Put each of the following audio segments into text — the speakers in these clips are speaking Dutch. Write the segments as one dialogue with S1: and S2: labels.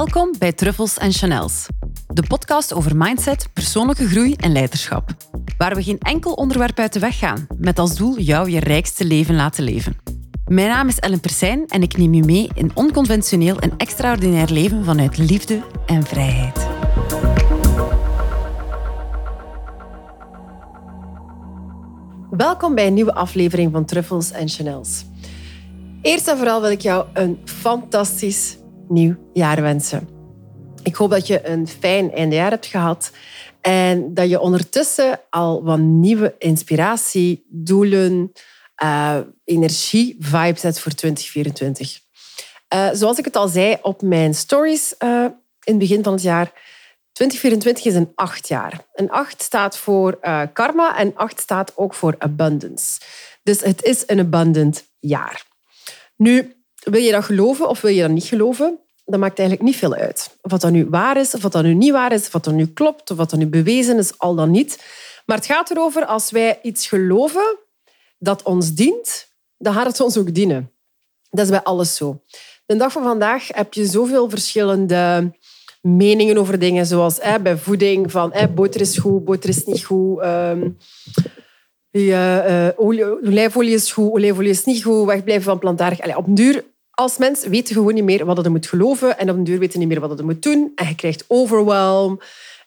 S1: Welkom bij Truffles en Chanels, de podcast over mindset, persoonlijke groei en leiderschap. Waar we geen enkel onderwerp uit de weg gaan, met als doel jou je rijkste leven laten leven. Mijn naam is Ellen Persijn en ik neem je mee in onconventioneel en extraordinair leven vanuit liefde en vrijheid. Welkom bij een nieuwe aflevering van Truffles en Chanels. Eerst en vooral wil ik jou een fantastisch nieuw jaar wensen. Ik hoop dat je een fijn eindejaar hebt gehad en dat je ondertussen al wat nieuwe inspiratie, doelen, uh, energie, vibes hebt voor 2024. Uh, eh, zoals ik het al zei op mijn stories uh, in het begin van het jaar, 2024 is een acht jaar. Een acht staat voor karma en acht staat ook voor abundance. Dus het is een abundant jaar. Nu, wil je dat geloven of wil je dat niet geloven? Dat maakt eigenlijk niet veel uit. Of dat nu waar is, of dat nu niet waar is, of dat nu klopt, of wat dat nu bewezen is, al dan niet. Maar het gaat erover, als wij iets geloven dat ons dient, dan gaat het ons ook dienen. Dat is bij alles zo. De dag van vandaag heb je zoveel verschillende meningen over dingen, zoals bij voeding, van boter is goed, boter is niet goed. Um, olijfolie is goed, olijfolie is niet goed, wegblijven van plantaardig. Allee, op duur, als mens weten gewoon niet meer wat je moet geloven en op een duur weten niet meer wat je moet doen. En je krijgt overwhelm.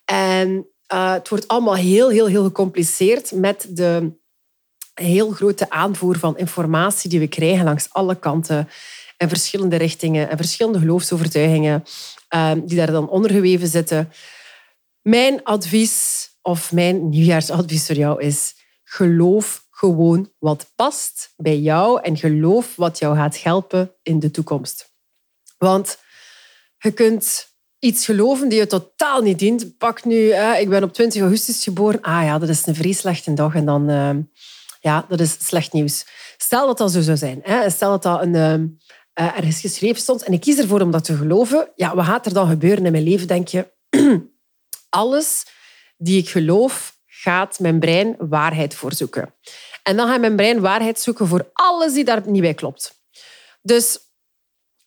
S1: En uh, het wordt allemaal heel, heel, heel gecompliceerd met de heel grote aanvoer van informatie die we krijgen langs alle kanten en verschillende richtingen en verschillende geloofsovertuigingen uh, die daar dan ondergeweven zitten. Mijn advies of mijn nieuwjaarsadvies voor jou is geloof gewoon wat past bij jou en geloof wat jou gaat helpen in de toekomst. Want je kunt iets geloven die je totaal niet dient. Pak nu, ik ben op 20 augustus geboren. Ah ja, dat is een vrij dag en dan, uh, ja, dat is slecht nieuws. Stel dat dat zo zou zijn. Hè? Stel dat dat een, uh, geschreven stond en ik kies ervoor om dat te geloven. Ja, wat gaat er dan gebeuren in mijn leven, denk je? Alles die ik geloof, gaat mijn brein waarheid voorzoeken. En dan gaat mijn brein waarheid zoeken voor alles die daar niet bij klopt. Dus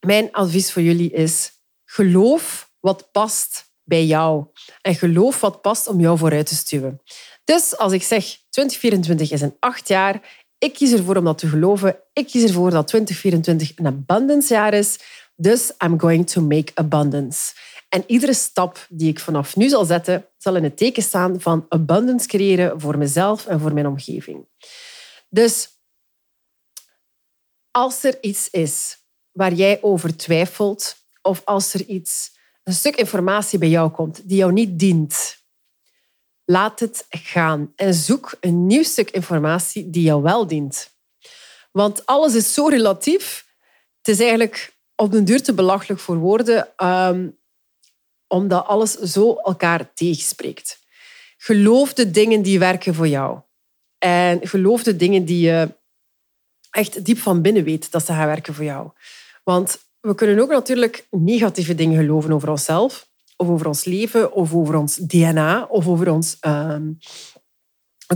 S1: mijn advies voor jullie is: geloof wat past bij jou. En geloof wat past om jou vooruit te stuwen. Dus als ik zeg 2024 is een acht jaar, ik kies ervoor om dat te geloven. Ik kies ervoor dat 2024 een abundance jaar is. Dus I'm going to make abundance. En iedere stap die ik vanaf nu zal zetten, zal in het teken staan van abundance creëren voor mezelf en voor mijn omgeving. Dus als er iets is waar jij over twijfelt, of als er iets, een stuk informatie bij jou komt die jou niet dient, laat het gaan en zoek een nieuw stuk informatie die jou wel dient. Want alles is zo relatief. Het is eigenlijk op den duur te belachelijk voor woorden. Ehm, omdat alles zo elkaar tegenspreekt. Geloof de dingen die werken voor jou. En geloof de dingen die je echt diep van binnen weet dat ze gaan werken voor jou. Want we kunnen ook natuurlijk negatieve dingen geloven over onszelf, of over ons leven, of over ons DNA, of over, ons, ehm,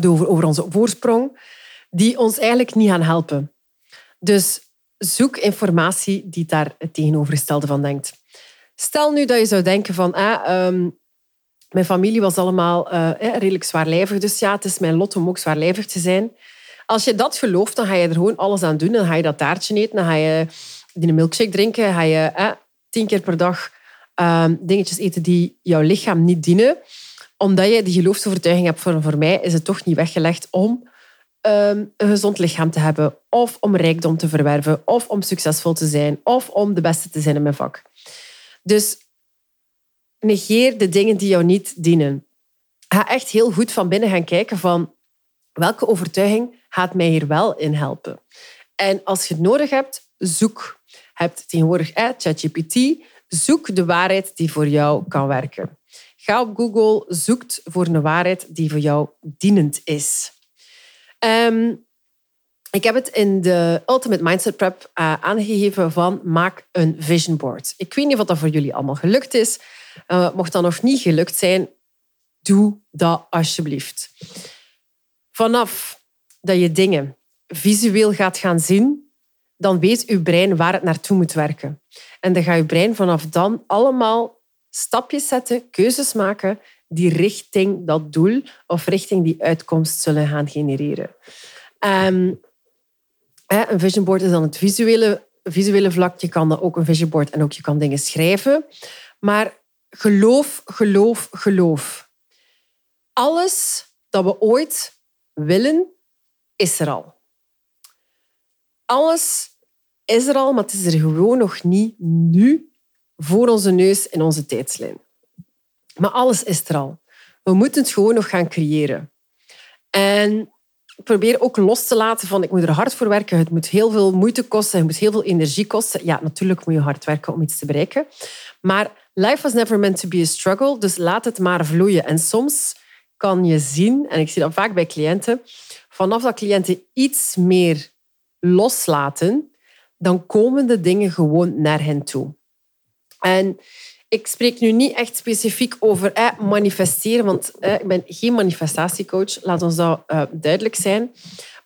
S1: over, over onze voorsprong, die ons eigenlijk niet gaan helpen. Dus zoek informatie die daar het tegenovergestelde van denkt. Stel nu dat je zou denken van... Ah, mijn familie was allemaal uh, redelijk zwaarlijvig, dus ja, het is mijn lot om ook zwaarlijvig te zijn. Als je dat gelooft, dan ga je er gewoon alles aan doen. Dan ga je dat taartje eten, dan ga je die milkshake drinken, ga je tien keer per dag ehm, dingetjes eten die jouw lichaam niet dienen. Omdat je die geloofsovertuiging hebt voor, voor mij, is het toch niet weggelegd om ehm, een gezond lichaam te hebben, of om rijkdom te verwerven, of om succesvol te zijn, of om de beste te zijn in mijn vak. Dus negeer de dingen die jou niet dienen. Ga echt heel goed van binnen gaan kijken van welke overtuiging gaat mij hier wel in helpen. En als je het nodig hebt, zoek. Je hebt tegenwoordig ChatGPT. Zoek de waarheid die voor jou kan werken. Ga op Google, zoek voor een waarheid die voor jou dienend is. Ehm, ik heb het in de Ultimate Mindset Prep uh, aangegeven van maak een vision board. Ik weet niet of dat voor jullie allemaal gelukt is. Uh, mocht dat nog niet gelukt zijn, doe dat alsjeblieft. Vanaf dat je dingen visueel gaat gaan zien, dan weet uw brein waar het naartoe moet werken. En dan gaat uw brein vanaf dan allemaal stapjes zetten, keuzes maken die richting dat doel of richting die uitkomst zullen gaan genereren. Um, een vision board is dan het visuele, visuele vlak. Je kan dan ook een vision board en ook je kan dingen schrijven. Maar geloof, geloof, geloof. Alles dat we ooit willen, is er al. Alles is er al, maar het is er gewoon nog niet nu voor onze neus in onze tijdslijn. Maar alles is er al. We moeten het gewoon nog gaan creëren. En probeer ook los te laten van ik moet er hard voor werken. Het moet heel veel moeite kosten. Het moet heel veel energie kosten. Ja, natuurlijk moet je hard werken om iets te bereiken. Maar life was never meant to be a struggle. Dus laat het maar vloeien. En soms kan je zien, en ik zie dat vaak bij cliënten, vanaf dat cliënten iets meer loslaten, dan komen de dingen gewoon naar hen toe. En ik spreek nu niet echt specifiek over eh, manifesteren, want eh, ik ben geen manifestatiecoach, laat ons dat uh, duidelijk zijn.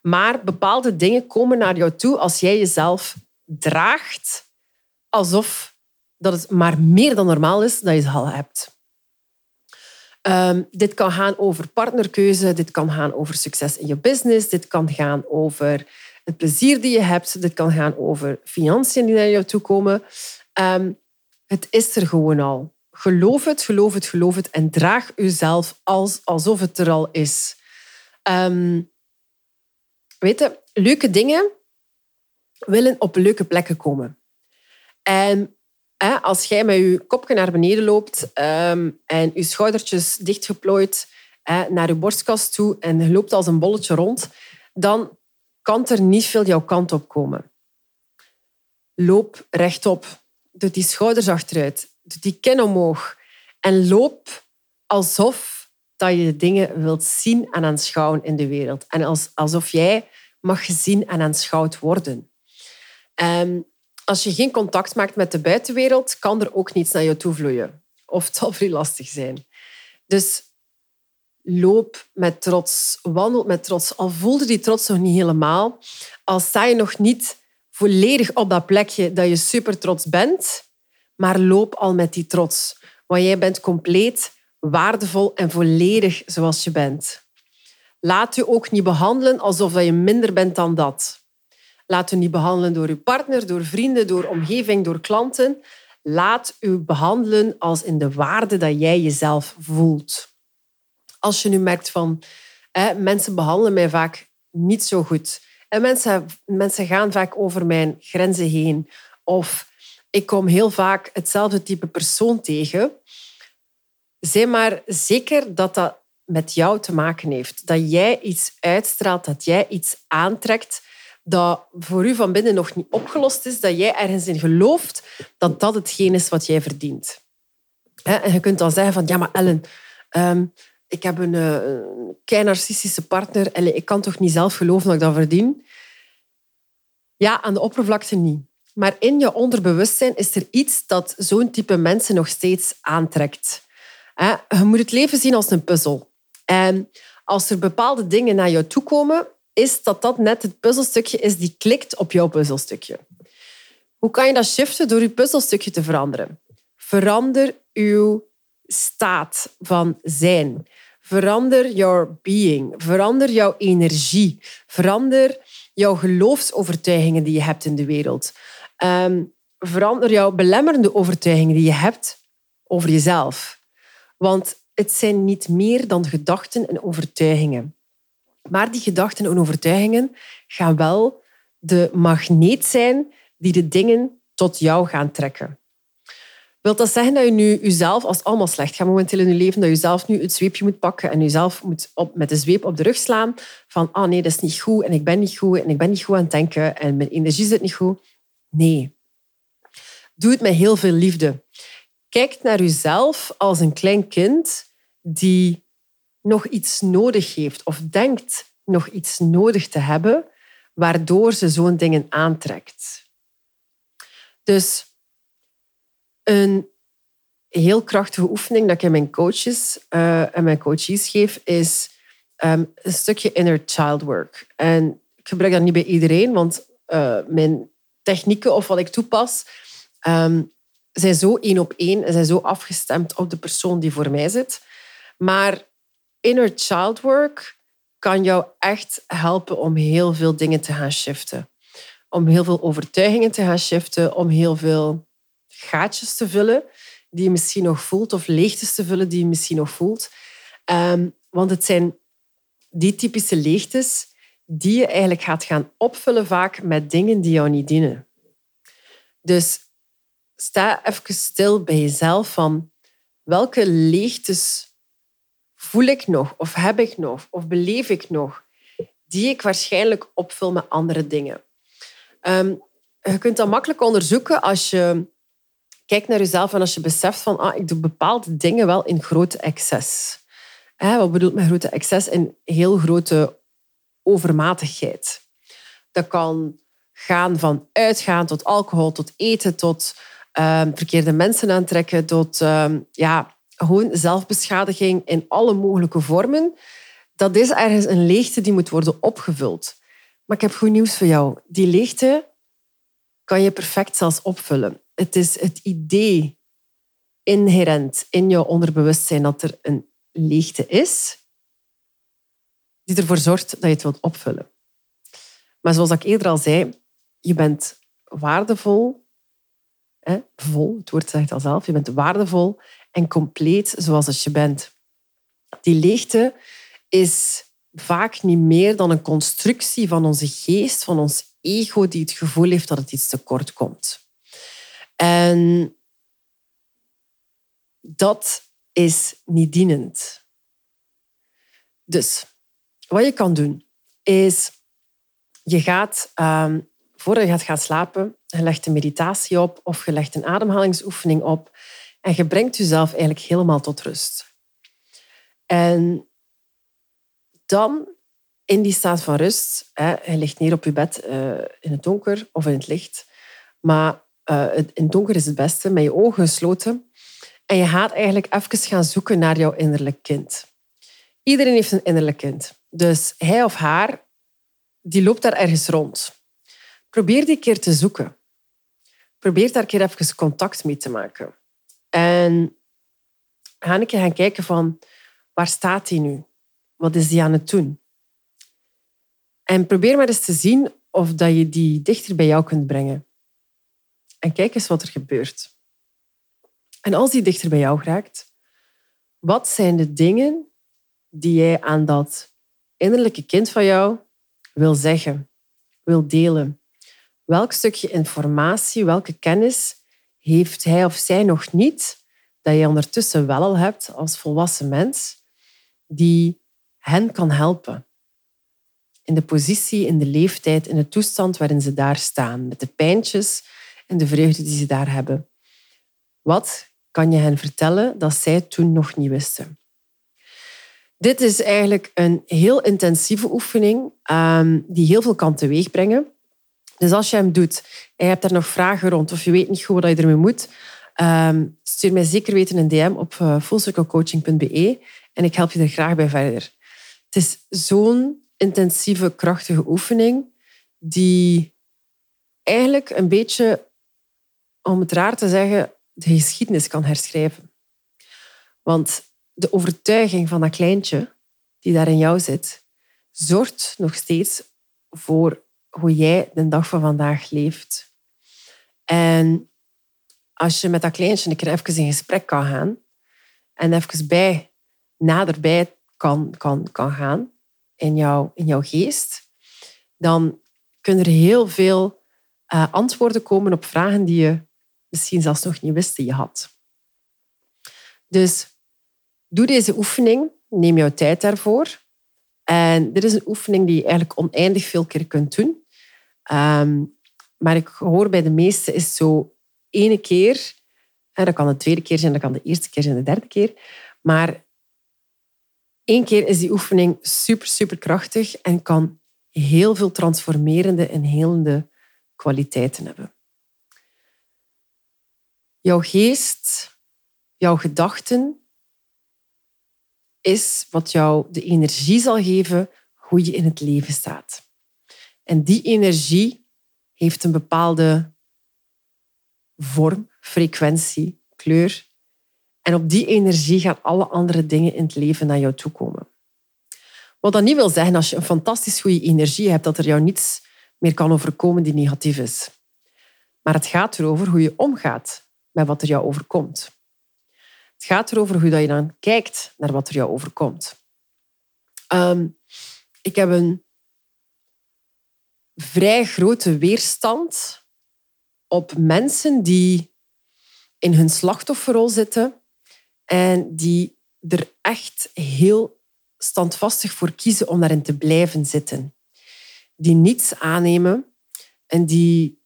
S1: Maar bepaalde dingen komen naar jou toe als jij jezelf draagt alsof dat het maar meer dan normaal is dat je het al hebt. Um, dit kan gaan over partnerkeuze, dit kan gaan over succes in je business, dit kan gaan over het plezier die je hebt, dit kan gaan over financiën die naar jou toe komen. Um, het is er gewoon al. Geloof het, geloof het, geloof het en draag jezelf als, alsof het er al is. Um, weet je, leuke dingen willen op leuke plekken komen. En als jij met je kopje naar beneden loopt ehm, en je schoudertjes dichtgeplooid naar je borstkast toe en loopt als een bolletje rond, dan kan er niet veel jouw kant op komen. Loop rechtop. Doe die schouders achteruit. Doe die kin omhoog. En loop alsof dat je dingen wilt zien en aanschouwen in de wereld. En alsof jij mag gezien en aanschouwd worden. Ehm, als je geen contact maakt met de buitenwereld, kan er ook niets naar je toe vloeien. Of het zal vrij lastig zijn. Dus loop met trots, wandel met trots. Al voelde die trots nog niet helemaal, al sta je nog niet volledig op dat plekje dat je super trots bent, maar loop al met die trots. Want jij bent compleet, waardevol en volledig zoals je bent. Laat je ook niet behandelen alsof je minder bent dan dat. Laat je niet behandelen door je partner, door vrienden, door omgeving, door klanten. Laat je behandelen als in de waarde dat jij jezelf voelt. Als je nu merkt van hè, mensen behandelen mij vaak niet zo goed en mensen, mensen gaan vaak over mijn grenzen heen. Of ik kom heel vaak hetzelfde type persoon tegen. Zeg maar zeker dat dat met jou te maken heeft. Dat jij iets uitstraalt, dat jij iets aantrekt dat voor u van binnen nog niet opgelost is, dat jij ergens in gelooft dat dat hetgeen is wat jij verdient. En je kunt dan zeggen van, ja maar Ellen, ehm, ik heb een, eh, een narcistische partner en ik kan toch niet zelf geloven dat ik dat verdien? Ja, aan de oppervlakte niet. Maar in je onderbewustzijn is er iets dat zo'n type mensen nog steeds aantrekt. Je moet het leven zien als een puzzel. En als er bepaalde dingen naar jou toe komen, is dat dat net het puzzelstukje is die klikt op jouw puzzelstukje. Hoe kan je dat shiften door je puzzelstukje te veranderen? Verander uw staat van zijn. Verander your being. Verander jouw energie. Verander jouw geloofsovertuigingen die je hebt in de wereld. Um, verander jouw belemmerende overtuigingen die je hebt over jezelf. Want het zijn niet meer dan gedachten en overtuigingen. Maar die gedachten en overtuigingen gaan wel de magneet zijn die de dingen tot jou gaan trekken. Wilt dat zeggen dat je nu jezelf, als allemaal slecht gaat momenteel in je leven, dat je zelf nu het zweepje moet pakken en jezelf moet op, met de zweep op de rug slaan van ah nee, dat is niet goed en ik ben niet goed en ik ben niet goed aan het denken en mijn energie zit niet goed. Nee. Doe het met heel veel liefde. Kijk naar jezelf als een klein kind die nog iets nodig heeft of denkt nog iets nodig te hebben, waardoor ze zo'n dingen aantrekt. Dus een heel krachtige oefening dat ik in mijn coaches uh, en mijn coaches geef, is um, een stukje inner child work. En ik gebruik dat niet bij iedereen, want uh, mijn technieken of wat ik toepas, ehm, zijn zo één op één en zijn zo afgestemd op de persoon die voor mij zit. Maar inner child work kan jou echt helpen om heel veel dingen te gaan shiften. Om heel veel overtuigingen te gaan shiften, om heel veel gaatjes te vullen die je misschien nog voelt, of leegtes te vullen die je misschien nog voelt. Ehm, want het zijn die typische leegtes die je eigenlijk gaat gaan opvullen vaak met dingen die jou niet dienen. Dus sta even stil bij jezelf van welke leegtes voel ik nog, of heb ik nog, of beleef ik nog, die ik waarschijnlijk opvul met andere dingen. Um, je kunt dat makkelijk onderzoeken als je kijkt naar jezelf en als je beseft van ah, ik doe bepaalde dingen wel in grote excess. wat bedoelt met grote excess? In heel grote overmatigheid. Dat kan gaan van uitgaan tot alcohol, tot eten, tot ehm, verkeerde mensen aantrekken, tot ehm, ja, gewoon zelfbeschadiging in alle mogelijke vormen. Dat is ergens een leegte die moet worden opgevuld. Maar ik heb goed nieuws voor jou. Die leegte kan je perfect zelfs opvullen. Het is het idee inherent in jouw onderbewustzijn dat er een leegte is, die ervoor zorgt dat je het wilt opvullen. Maar zoals ik eerder al zei, je bent waardevol, hè, vol, het woord zegt al zelf, je bent waardevol en compleet zoals je bent. Die leegte is vaak niet meer dan een constructie van onze geest, van ons ego, die het gevoel heeft dat het iets tekort komt. En dat is niet dienend. Dus wat je kan doen, is je gaat, um, voordat je gaat gaan slapen, je legt een meditatie op of je legt een ademhalingsoefening op en je brengt jezelf eigenlijk helemaal tot rust. En dan in die staat van rust, hè, je ligt neer op je bed uh, in het donker of in het licht, maar uh, in het donker is het beste, met je ogen gesloten. En je gaat eigenlijk even gaan zoeken naar jouw innerlijk kind. Iedereen heeft een innerlijk kind. Dus hij of haar, die loopt daar ergens rond. Probeer die keer te zoeken. Probeer daar een keer even contact mee te maken. En ga een keer gaan kijken van, waar staat hij nu? Wat is hij aan het doen? En probeer maar eens te zien of dat je die dichter bij jou kunt brengen. En kijk eens wat er gebeurt. En als die dichter bij jou raakt, wat zijn de dingen die jij aan dat innerlijke kind van jou wil zeggen, wil delen? Welk stukje informatie, welke kennis heeft hij of zij nog niet, dat je ondertussen wel al hebt als volwassen mens, die hen kan helpen? In de positie, in de leeftijd, in de toestand waarin ze daar staan, met de pijntjes en de vreugde die ze daar hebben. Wat kan je hen vertellen dat zij toen nog niet wisten? Dit is eigenlijk een heel intensieve oefening um, die heel veel kan teweegbrengen. Dus als je hem doet en je hebt daar nog vragen rond of je weet niet goed wat je ermee moet, um, stuur mij zeker weten een DM op uh, fullcirclecoaching.be en ik help je er graag bij verder. Het is zo'n intensieve, krachtige oefening die eigenlijk een beetje om het raar te zeggen, de geschiedenis kan herschrijven. Want de overtuiging van dat kleintje die daar in jou zit, zorgt nog steeds voor hoe jij de dag van vandaag leeft. En als je met dat kleintje een keer even in gesprek kan gaan en even bij, naderbij kan, kan, kan gaan in, jou, in jouw geest, dan kunnen er heel veel uh, antwoorden komen op vragen die je misschien zelfs nog niet wist je had. Dus doe deze oefening, neem jouw tijd daarvoor. En dit is een oefening die je eigenlijk oneindig veel keer kunt doen. Um, maar ik hoor bij de meesten is zo ene keer, en dat kan de tweede keer zijn, dat kan de eerste keer zijn, de derde keer. Maar één keer is die oefening super, super krachtig en kan heel veel transformerende en helende kwaliteiten hebben. Jouw geest, jouw gedachten, is wat jou de energie zal geven hoe je in het leven staat. En die energie heeft een bepaalde vorm, frequentie, kleur. En op die energie gaan alle andere dingen in het leven naar jou toe komen. Wat dat niet wil zeggen, als je een fantastisch goede energie hebt, dat er jou niets meer kan overkomen die negatief is. Maar het gaat erover hoe je omgaat met wat er jou overkomt. Het gaat erover hoe je dan kijkt naar wat er jou overkomt. Ehm, ik heb een vrij grote weerstand op mensen die in hun slachtofferrol zitten en die er echt heel standvastig voor kiezen om daarin te blijven zitten. Die niets aannemen en die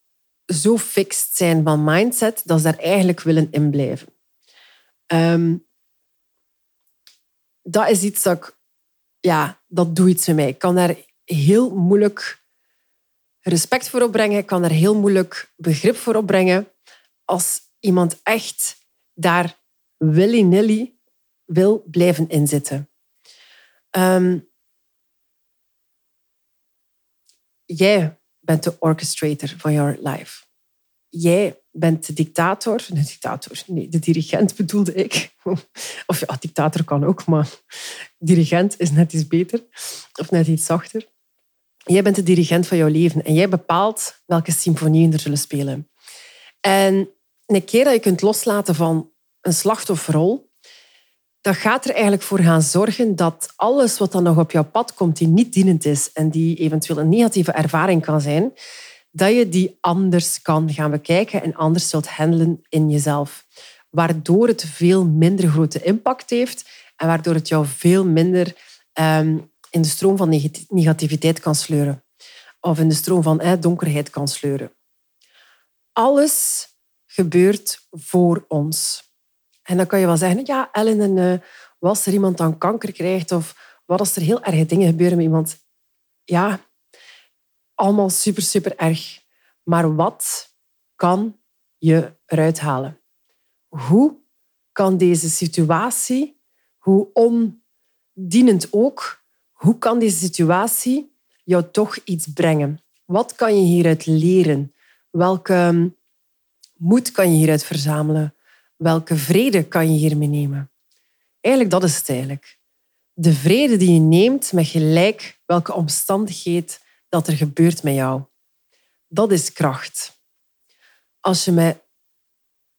S1: zo fixed zijn van mindset dat ze daar eigenlijk willen in blijven. Ehm, dat is iets dat ik... Ja, dat doet iets met mij. Ik kan daar heel moeilijk respect voor opbrengen. Ik kan daar heel moeilijk begrip voor opbrengen. Als iemand echt daar willy-nilly wil blijven inzitten. Um, jij bent de orchestrator van your life. Jij bent de dictator. De dictator, nee, de dirigent bedoelde ik. Of ja, dictator kan ook, maar dirigent is net iets beter. Of net iets zachter. Jij bent de dirigent van jouw leven en jij bepaalt welke symfonieën er zullen spelen. En een keer dat je kunt loslaten van een slachtofferrol, dat gaat er eigenlijk voor gaan zorgen dat alles wat dan nog op jouw pad komt, die niet dienend is en die eventueel een negatieve ervaring kan zijn, dat je die anders kan gaan bekijken en anders zult handelen in jezelf. Waardoor het veel minder grote impact heeft en waardoor het jou veel minder ehm, in de stroom van negativiteit kan sleuren. Of in de stroom van eh, donkerheid kan sleuren. Alles gebeurt voor ons. En dan kan je wel zeggen, ja, Ellen, en, uh, wat als er iemand dan kanker krijgt? Of wat als er heel erge dingen gebeuren met iemand? Ja, allemaal super, super erg. Maar wat kan je eruit halen? Hoe kan deze situatie, hoe ondienend ook, hoe kan deze situatie jou toch iets brengen? Wat kan je hieruit leren? Welke moed kan je hieruit verzamelen? Welke vrede kan je hiermee nemen? Eigenlijk, dat is het eigenlijk. De vrede die je neemt met gelijk welke omstandigheid dat er gebeurt met jou. Dat is kracht. Als je met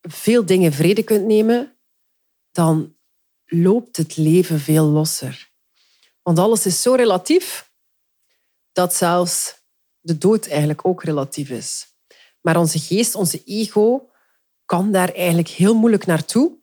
S1: veel dingen vrede kunt nemen, dan loopt het leven veel losser. Want alles is zo relatief dat zelfs de dood eigenlijk ook relatief is. Maar onze geest, onze ego, kan daar eigenlijk heel moeilijk naartoe,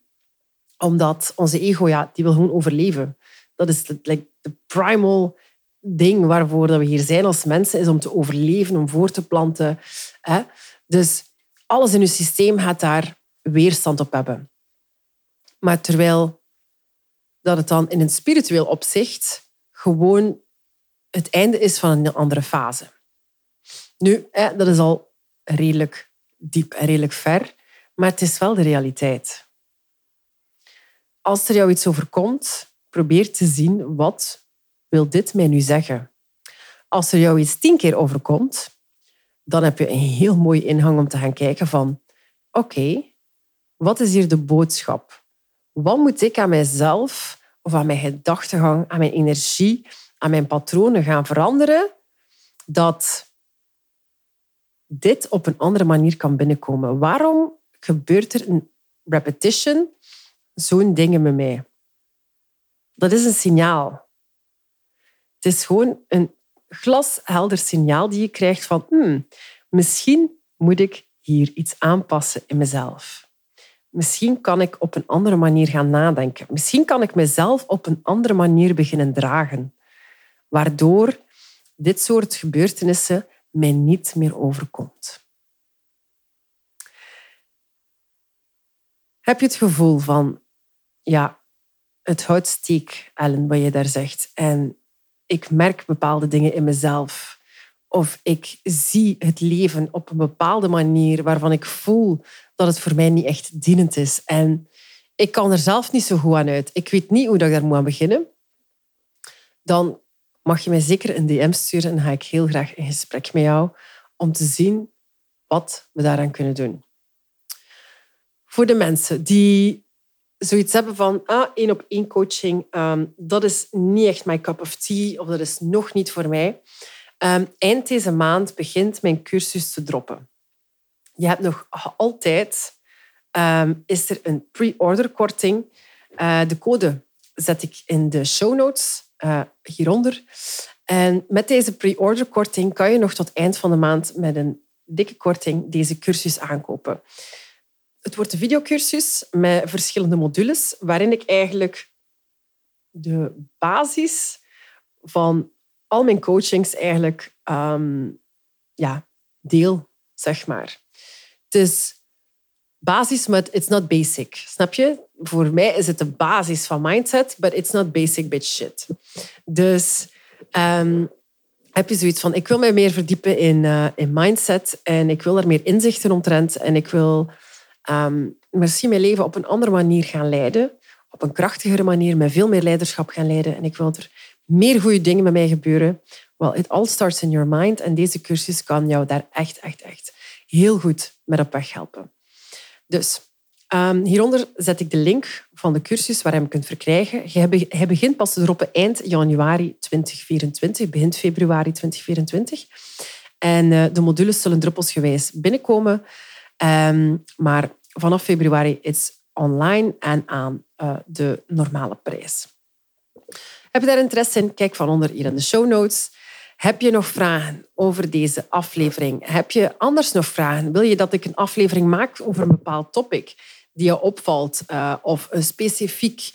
S1: omdat onze ego, ja, die wil gewoon overleven. Dat is de, de primal ding waarvoor we hier zijn als mensen, is om te overleven, om voor te planten. Hè? Dus alles in je systeem gaat daar weerstand op hebben. Maar terwijl dat het dan in een spiritueel opzicht gewoon het einde is van een andere fase. Nu, dat is al redelijk diep en redelijk ver. Maar het is wel de realiteit. Als er jou iets overkomt, probeer te zien wat wil dit mij nu zeggen. Als er jou iets tien keer overkomt, dan heb je een heel mooie ingang om te gaan kijken van oké, wat is hier de boodschap? Wat moet ik aan mijzelf of aan mijn gedachtegang, aan mijn energie, aan mijn patronen gaan veranderen dat dit op een andere manier kan binnenkomen? Waarom gebeurt er een repetition zo'n dingen met mij. Dat is een signaal. Het is gewoon een glashelder signaal die je krijgt van hmm, misschien moet ik hier iets aanpassen in mezelf. Misschien kan ik op een andere manier gaan nadenken. Misschien kan ik mezelf op een andere manier beginnen dragen, waardoor dit soort gebeurtenissen mij niet meer overkomt. Heb je het gevoel van, ja, het houdt steek, Ellen, wat je daar zegt. En ik merk bepaalde dingen in mezelf. Of ik zie het leven op een bepaalde manier waarvan ik voel dat het voor mij niet echt dienend is. En ik kan er zelf niet zo goed aan uit. Ik weet niet hoe ik daar moet aan beginnen. Dan mag je mij zeker een DM sturen en ga ik heel graag in gesprek met jou om te zien wat we daaraan kunnen doen. Voor de mensen die zoiets hebben van ah, één op één coaching, ehm, dat is niet echt mijn cup of tea of dat is nog niet voor mij. Ehm, eind deze maand begint mijn cursus te droppen. Je hebt nog altijd, ehm, is er een pre-order korting. Uh, de code zet ik in de show notes uh, hieronder. En met deze pre-order korting kan je nog tot eind van de maand met een dikke korting deze cursus aankopen. Het wordt een videocursus met verschillende modules, waarin ik eigenlijk de basis van al mijn coachings eigenlijk um, ja, deel, zeg maar. Het is basis, maar it's not basic. Snap je? Voor mij is het de basis van mindset, but it's not basic bitch shit. Dus um, heb je zoiets van, ik wil mij meer verdiepen in, uh, in mindset en ik wil er meer inzichten omtrent en ik wil misschien mijn leven op een andere manier gaan leiden, op een krachtigere manier, met veel meer leiderschap gaan leiden en ik wil er meer goede dingen met mij gebeuren. Well, it all starts in your mind en deze cursus kan jou daar echt, echt, echt heel goed met op weg helpen. Dus um, hieronder zet ik de link van de cursus waar je hem kunt verkrijgen. Hij begint pas te droppen eind januari 2024, begint februari 2024. En uh, de modules zullen druppelsgewijs binnenkomen. Um, maar vanaf februari is online en aan uh, de normale prijs. Heb je daar interesse in? Kijk van onder hier in de show notes. Heb je nog vragen over deze aflevering? Heb je anders nog vragen? Wil je dat ik een aflevering maak over een bepaald topic die je opvalt? Uh, of een, specifiek,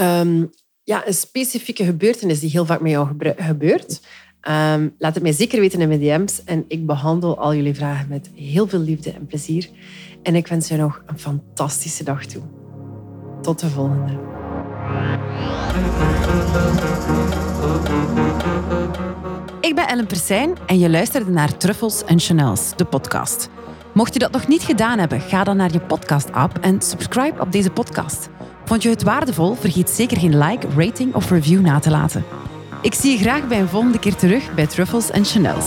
S1: um, ja, een specifieke gebeurtenis die heel vaak met jou gebeurt? Um, laat het mij zeker weten in mijn DM's. En ik behandel al jullie vragen met heel veel liefde en plezier. En ik wens je nog een fantastische dag toe. Tot de volgende.
S2: Ik ben Ellen Persijn en je luisterde naar Truffles en Chanels, de podcast. Mocht je dat nog niet gedaan hebben, ga dan naar je podcast-app en subscribe op deze podcast. Vond je het waardevol? Vergeet zeker geen like, rating of review na te laten. Ik zie je graag bij een volgende keer terug bij Truffles en Chanels.